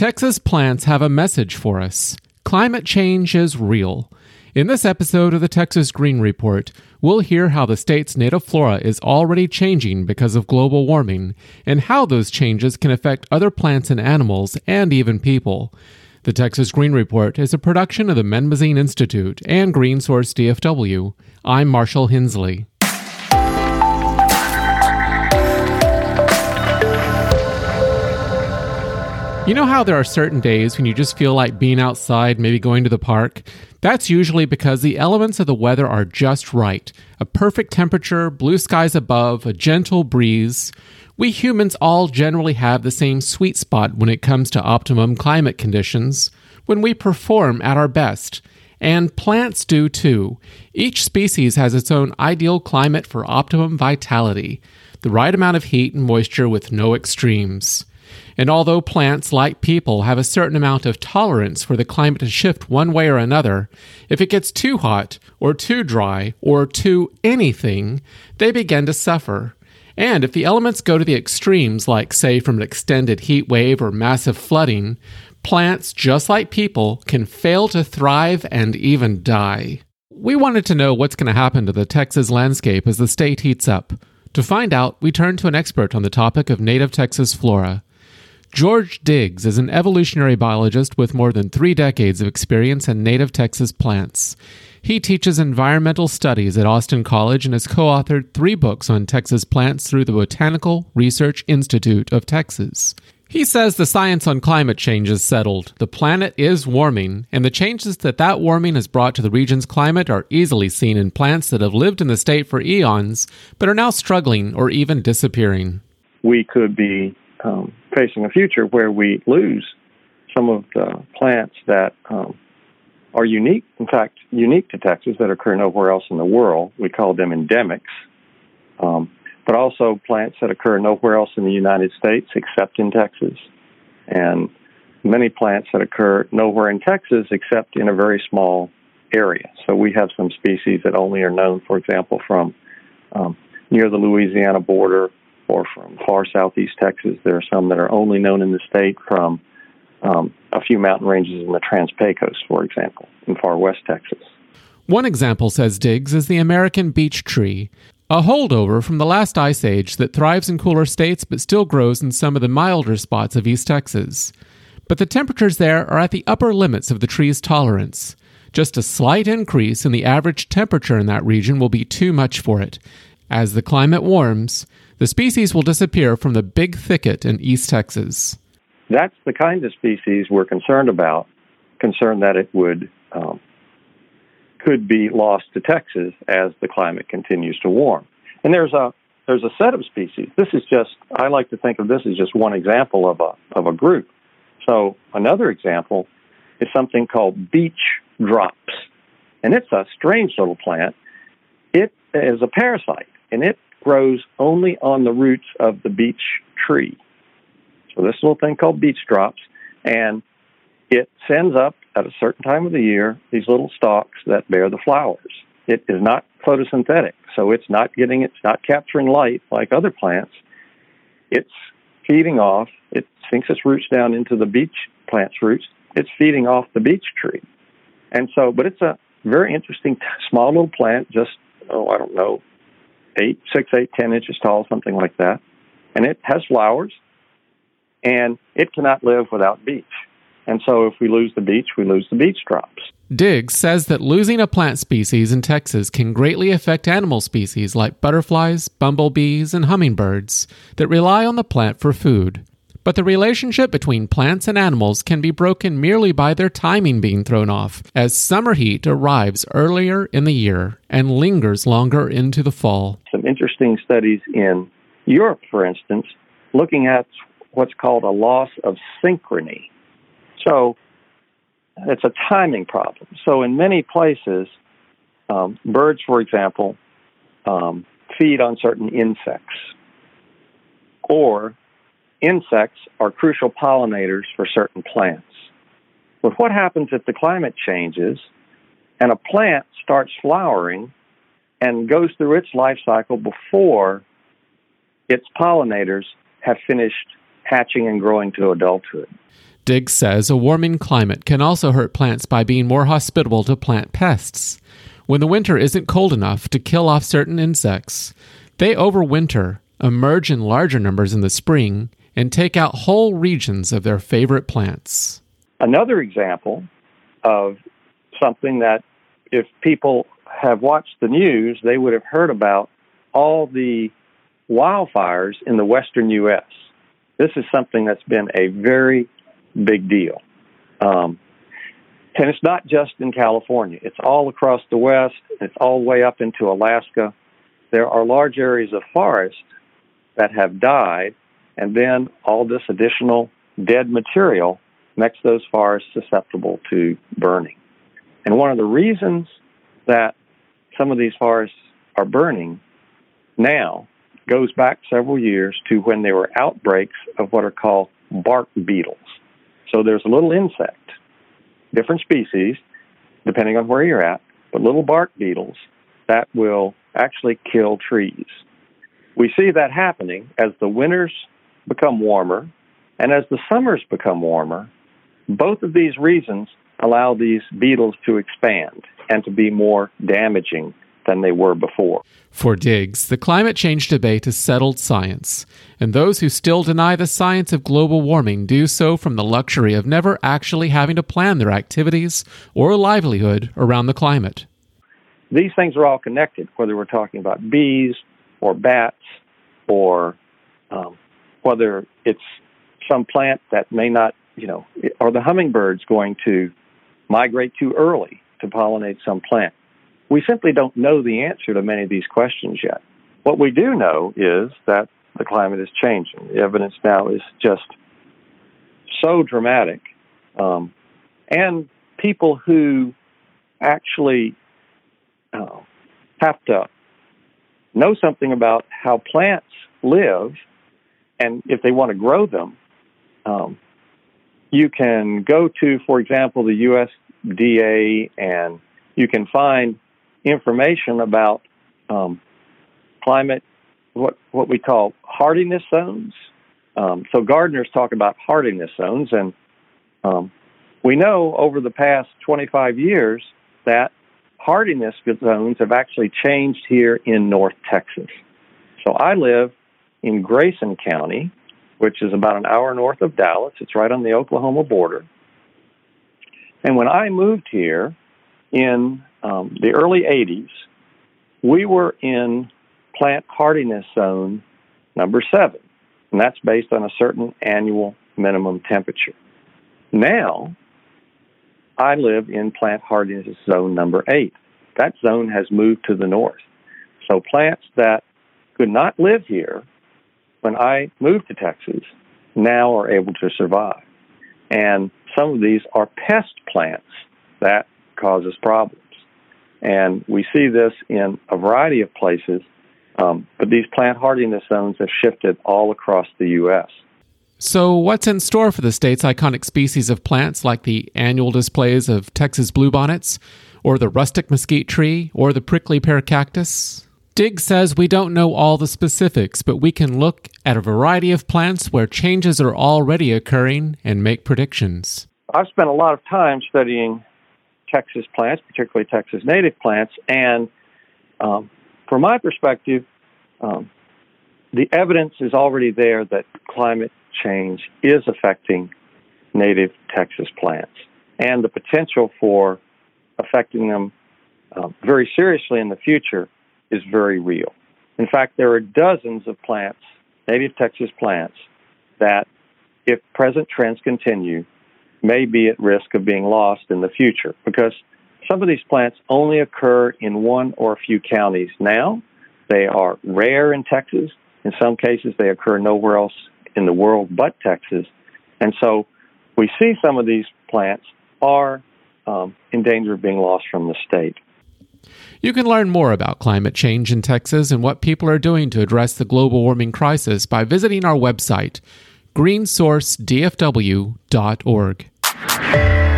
Texas plants have a message for us. Climate change is real. In this episode of the Texas Green Report, we'll hear how the state's native flora is already changing because of global warming and how those changes can affect other plants and animals and even people. The Texas Green Report is a production of the Menbazine Institute and Green Source DFW. I'm Marshall Hensley. You know how there are certain days when you just feel like being outside, maybe going to the park? That's usually because the elements of the weather are just right. A perfect temperature, blue skies above, a gentle breeze. We humans all generally have the same sweet spot when it comes to optimum climate conditions, when we perform at our best. And plants do too. Each species has its own ideal climate for optimum vitality, the right amount of heat and moisture with no extremes. And although plants, like people, have a certain amount of tolerance for the climate to shift one way or another, if it gets too hot, or too dry, or too anything, they begin to suffer. And if the elements go to the extremes, like, say, from an extended heat wave or massive flooding, plants, just like people, can fail to thrive and even die. We wanted to know what's going to happen to the Texas landscape as the state heats up. To find out, we turned to an expert on the topic of native Texas flora. George Diggs is an evolutionary biologist with more than three decades of experience in native Texas plants. He teaches environmental studies at Austin College and has co authored three books on Texas plants through the Botanical Research Institute of Texas. He says the science on climate change is settled. The planet is warming, and the changes that that warming has brought to the region's climate are easily seen in plants that have lived in the state for eons but are now struggling or even disappearing. We could be um, facing a future where we lose some of the plants that um, are unique, in fact, unique to Texas that occur nowhere else in the world. We call them endemics, um, but also plants that occur nowhere else in the United States except in Texas, and many plants that occur nowhere in Texas except in a very small area. So we have some species that only are known, for example, from um, near the Louisiana border or from far southeast Texas. There are some that are only known in the state from um, a few mountain ranges in the Trans Pecos, for example, in far west Texas. One example, says Diggs, is the American beech tree, a holdover from the last ice age that thrives in cooler states but still grows in some of the milder spots of East Texas. But the temperatures there are at the upper limits of the tree's tolerance. Just a slight increase in the average temperature in that region will be too much for it. As the climate warms, the species will disappear from the big thicket in East Texas. That's the kind of species we're concerned about, concerned that it would um, could be lost to Texas as the climate continues to warm. And there's a there's a set of species. This is just I like to think of this as just one example of a of a group. So another example is something called beech drops. And it's a strange little plant. It is a parasite and it grows only on the roots of the beech tree. So this little thing called beech drops, and it sends up at a certain time of the year these little stalks that bear the flowers. It is not photosynthetic, so it's not getting it's not capturing light like other plants. It's feeding off. It sinks its roots down into the beech plant's roots. It's feeding off the beech tree, and so, but it's a very interesting small little plant. Just oh, I don't know, eight, six, eight, ten inches tall, something like that. And it has flowers, and it cannot live without beech. And so if we lose the beech, we lose the beech drops. Diggs says that losing a plant species in Texas can greatly affect animal species like butterflies, bumblebees, and hummingbirds that rely on the plant for food. But the relationship between plants and animals can be broken merely by their timing being thrown off, as summer heat arrives earlier in the year and lingers longer into the fall. Some interesting studies in Europe, for instance, looking at what's called a loss of synchrony. So it's a timing problem. So in many places, um, birds, for example, um, feed on certain insects, or insects are crucial pollinators for certain plants. But what happens if the climate changes and a plant starts flowering and goes through its life cycle before its pollinators have finished hatching and growing to adulthood? Diggs says a warming climate can also hurt plants by being more hospitable to plant pests. When the winter isn't cold enough to kill off certain insects, they overwinter, emerge in larger numbers in the spring, and take out whole regions of their favorite plants. Another example of something that if people have watched the news, they would have heard about all the wildfires in the western U.S. This is something that's been a very big deal. Um, and it's not just in California, it's all across the West, it's all the way up into Alaska. There are large areas of forest that have died, and then all this additional dead material makes those forests susceptible to burning. And one of the reasons that some of these forests are burning now goes back several years to when there were outbreaks of what are called bark beetles. So there's a little insect, different species, depending on where you're at, but little bark beetles that will actually kill trees. We see that happening as the winters become warmer and as the summers become warmer. Both of these reasons allow these beetles to expand and to be more damaging than they were before. For Diggs, the climate change debate is settled science, and those who still deny the science of global warming do so from the luxury of never actually having to plan their activities or livelihood around the climate. These things are all connected, whether we're talking about bees or bats or um, whether it's some plant that may not, you know, are the hummingbirds going to migrate too early to pollinate some plant? We simply don't know the answer to many of these questions yet. What we do know is that the climate is changing. The evidence now is just so dramatic. Um, and people who actually uh, have to know something about how plants live and if they want to grow them, um, you can go to, for example, the USDA and you can find information about um, climate, what what we call hardiness zones. Um, so gardeners talk about hardiness zones, and um, we know over the past 25 years that hardiness zones have actually changed here in North Texas. So I live in Grayson County, which is about an hour north of Dallas. It's right on the Oklahoma border. And when I moved here in um, the early 80s, we were in plant hardiness zone number seven, and that's based on a certain annual minimum temperature. Now, I live in plant hardiness zone number eight. That zone has moved to the north. So plants that could not live here when I moved to Texas now are able to survive. And some of these are pest plants that causes problems. And we see this in a variety of places, um, but these plant hardiness zones have shifted all across the U.S. So, what's in store for the state's iconic species of plants like the annual displays of Texas bluebonnets, or the rustic mesquite tree, or the prickly pear cactus? Diggs says we don't know all the specifics, but we can look at a variety of plants where changes are already occurring and make predictions. I've spent a lot of time studying Texas plants, particularly Texas native plants. And um, from my perspective, um, the evidence is already there that climate change is affecting native Texas plants and the potential for affecting them uh, very seriously in the future is very real. In fact, there are dozens of plants, native Texas plants, that if present trends continue, may be at risk of being lost in the future because some of these plants only occur in one or a few counties now. They are rare in Texas. In some cases, they occur nowhere else in the world but Texas. And so we see some of these plants are um, in danger of being lost from the state. You can learn more about climate change in Texas and what people are doing to address the global warming crisis by visiting our website, greensourcedfw.org.